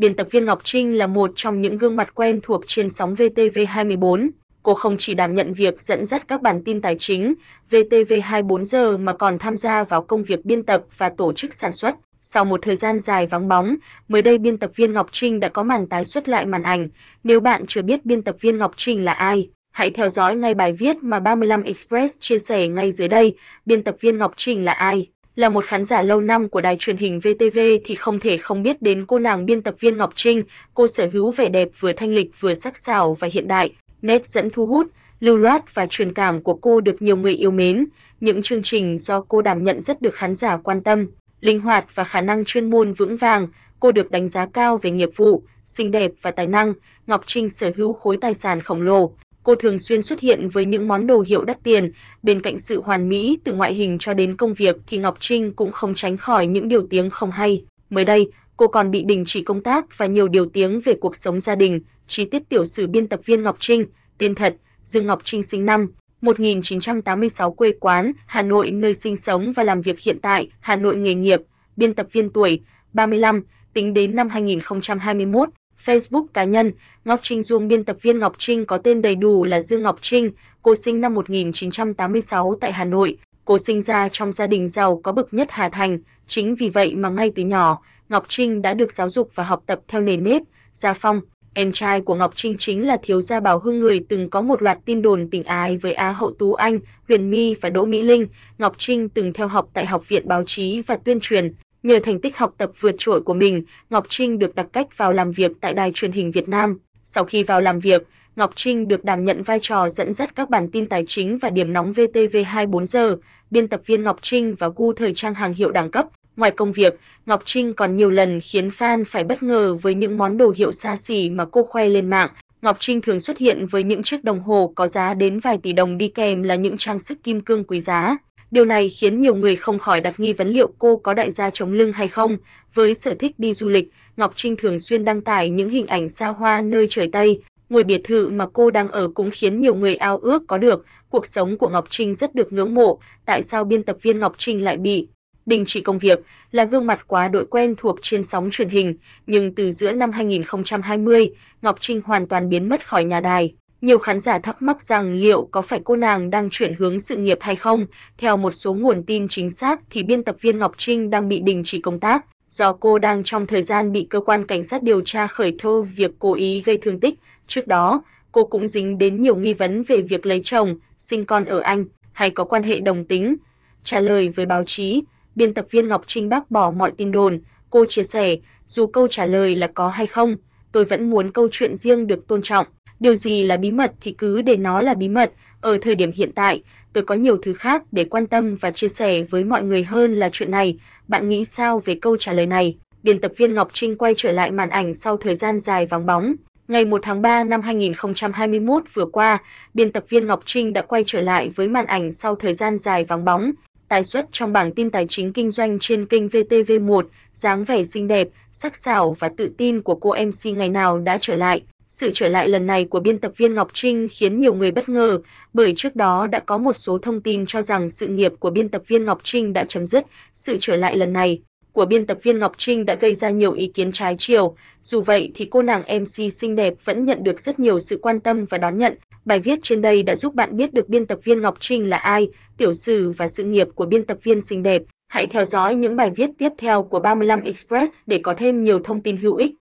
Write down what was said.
biên tập viên Ngọc Trinh là một trong những gương mặt quen thuộc trên sóng VTV24. Cô không chỉ đảm nhận việc dẫn dắt các bản tin tài chính VTV24 giờ mà còn tham gia vào công việc biên tập và tổ chức sản xuất. Sau một thời gian dài vắng bóng, mới đây biên tập viên Ngọc Trinh đã có màn tái xuất lại màn ảnh. Nếu bạn chưa biết biên tập viên Ngọc Trinh là ai, hãy theo dõi ngay bài viết mà 35 Express chia sẻ ngay dưới đây. Biên tập viên Ngọc Trinh là ai? Là một khán giả lâu năm của đài truyền hình VTV thì không thể không biết đến cô nàng biên tập viên Ngọc Trinh. Cô sở hữu vẻ đẹp vừa thanh lịch vừa sắc sảo và hiện đại, nét dẫn thu hút, lưu loát và truyền cảm của cô được nhiều người yêu mến. Những chương trình do cô đảm nhận rất được khán giả quan tâm linh hoạt và khả năng chuyên môn vững vàng, cô được đánh giá cao về nghiệp vụ, xinh đẹp và tài năng. Ngọc Trinh sở hữu khối tài sản khổng lồ. Cô thường xuyên xuất hiện với những món đồ hiệu đắt tiền, bên cạnh sự hoàn mỹ từ ngoại hình cho đến công việc thì Ngọc Trinh cũng không tránh khỏi những điều tiếng không hay. Mới đây, cô còn bị đình chỉ công tác và nhiều điều tiếng về cuộc sống gia đình. Chi tiết tiểu sử biên tập viên Ngọc Trinh, tên thật, Dương Ngọc Trinh sinh năm 1986 quê quán, Hà Nội nơi sinh sống và làm việc hiện tại, Hà Nội nghề nghiệp, biên tập viên tuổi, 35, tính đến năm 2021. Facebook cá nhân, Ngọc Trinh Dung biên tập viên Ngọc Trinh có tên đầy đủ là Dương Ngọc Trinh, cô sinh năm 1986 tại Hà Nội. Cô sinh ra trong gia đình giàu có bậc nhất Hà Thành, chính vì vậy mà ngay từ nhỏ, Ngọc Trinh đã được giáo dục và học tập theo nền nếp, gia phong, Em trai của Ngọc Trinh chính là thiếu gia Bảo Hưng người từng có một loạt tin đồn tình ái với Á hậu Tú Anh, Huyền My và Đỗ Mỹ Linh. Ngọc Trinh từng theo học tại Học viện Báo chí và Tuyên truyền. Nhờ thành tích học tập vượt trội của mình, Ngọc Trinh được đặc cách vào làm việc tại Đài truyền hình Việt Nam. Sau khi vào làm việc, Ngọc Trinh được đảm nhận vai trò dẫn dắt các bản tin tài chính và điểm nóng VTV24 giờ, biên tập viên Ngọc Trinh và gu thời trang hàng hiệu đẳng cấp, Ngoài công việc, Ngọc Trinh còn nhiều lần khiến fan phải bất ngờ với những món đồ hiệu xa xỉ mà cô khoe lên mạng. Ngọc Trinh thường xuất hiện với những chiếc đồng hồ có giá đến vài tỷ đồng đi kèm là những trang sức kim cương quý giá. Điều này khiến nhiều người không khỏi đặt nghi vấn liệu cô có đại gia chống lưng hay không. Với sở thích đi du lịch, Ngọc Trinh thường xuyên đăng tải những hình ảnh xa hoa nơi trời Tây. Ngôi biệt thự mà cô đang ở cũng khiến nhiều người ao ước có được. Cuộc sống của Ngọc Trinh rất được ngưỡng mộ. Tại sao biên tập viên Ngọc Trinh lại bị đình chỉ công việc, là gương mặt quá đội quen thuộc trên sóng truyền hình, nhưng từ giữa năm 2020, Ngọc Trinh hoàn toàn biến mất khỏi nhà đài. Nhiều khán giả thắc mắc rằng liệu có phải cô nàng đang chuyển hướng sự nghiệp hay không? Theo một số nguồn tin chính xác thì biên tập viên Ngọc Trinh đang bị đình chỉ công tác do cô đang trong thời gian bị cơ quan cảnh sát điều tra khởi tố việc cố ý gây thương tích. Trước đó, cô cũng dính đến nhiều nghi vấn về việc lấy chồng, sinh con ở Anh hay có quan hệ đồng tính. Trả lời với báo chí, biên tập viên Ngọc Trinh bác bỏ mọi tin đồn, cô chia sẻ, dù câu trả lời là có hay không, tôi vẫn muốn câu chuyện riêng được tôn trọng, điều gì là bí mật thì cứ để nó là bí mật, ở thời điểm hiện tại, tôi có nhiều thứ khác để quan tâm và chia sẻ với mọi người hơn là chuyện này, bạn nghĩ sao về câu trả lời này? Biên tập viên Ngọc Trinh quay trở lại màn ảnh sau thời gian dài vắng bóng. Ngày 1 tháng 3 năm 2021 vừa qua, biên tập viên Ngọc Trinh đã quay trở lại với màn ảnh sau thời gian dài vắng bóng Tài xuất trong bảng tin tài chính kinh doanh trên kênh VTV1, dáng vẻ xinh đẹp, sắc sảo và tự tin của cô MC ngày nào đã trở lại. Sự trở lại lần này của biên tập viên Ngọc Trinh khiến nhiều người bất ngờ, bởi trước đó đã có một số thông tin cho rằng sự nghiệp của biên tập viên Ngọc Trinh đã chấm dứt. Sự trở lại lần này của biên tập viên Ngọc Trinh đã gây ra nhiều ý kiến trái chiều. Dù vậy thì cô nàng MC xinh đẹp vẫn nhận được rất nhiều sự quan tâm và đón nhận. Bài viết trên đây đã giúp bạn biết được biên tập viên Ngọc Trinh là ai, tiểu sử và sự nghiệp của biên tập viên xinh đẹp. Hãy theo dõi những bài viết tiếp theo của 35 Express để có thêm nhiều thông tin hữu ích.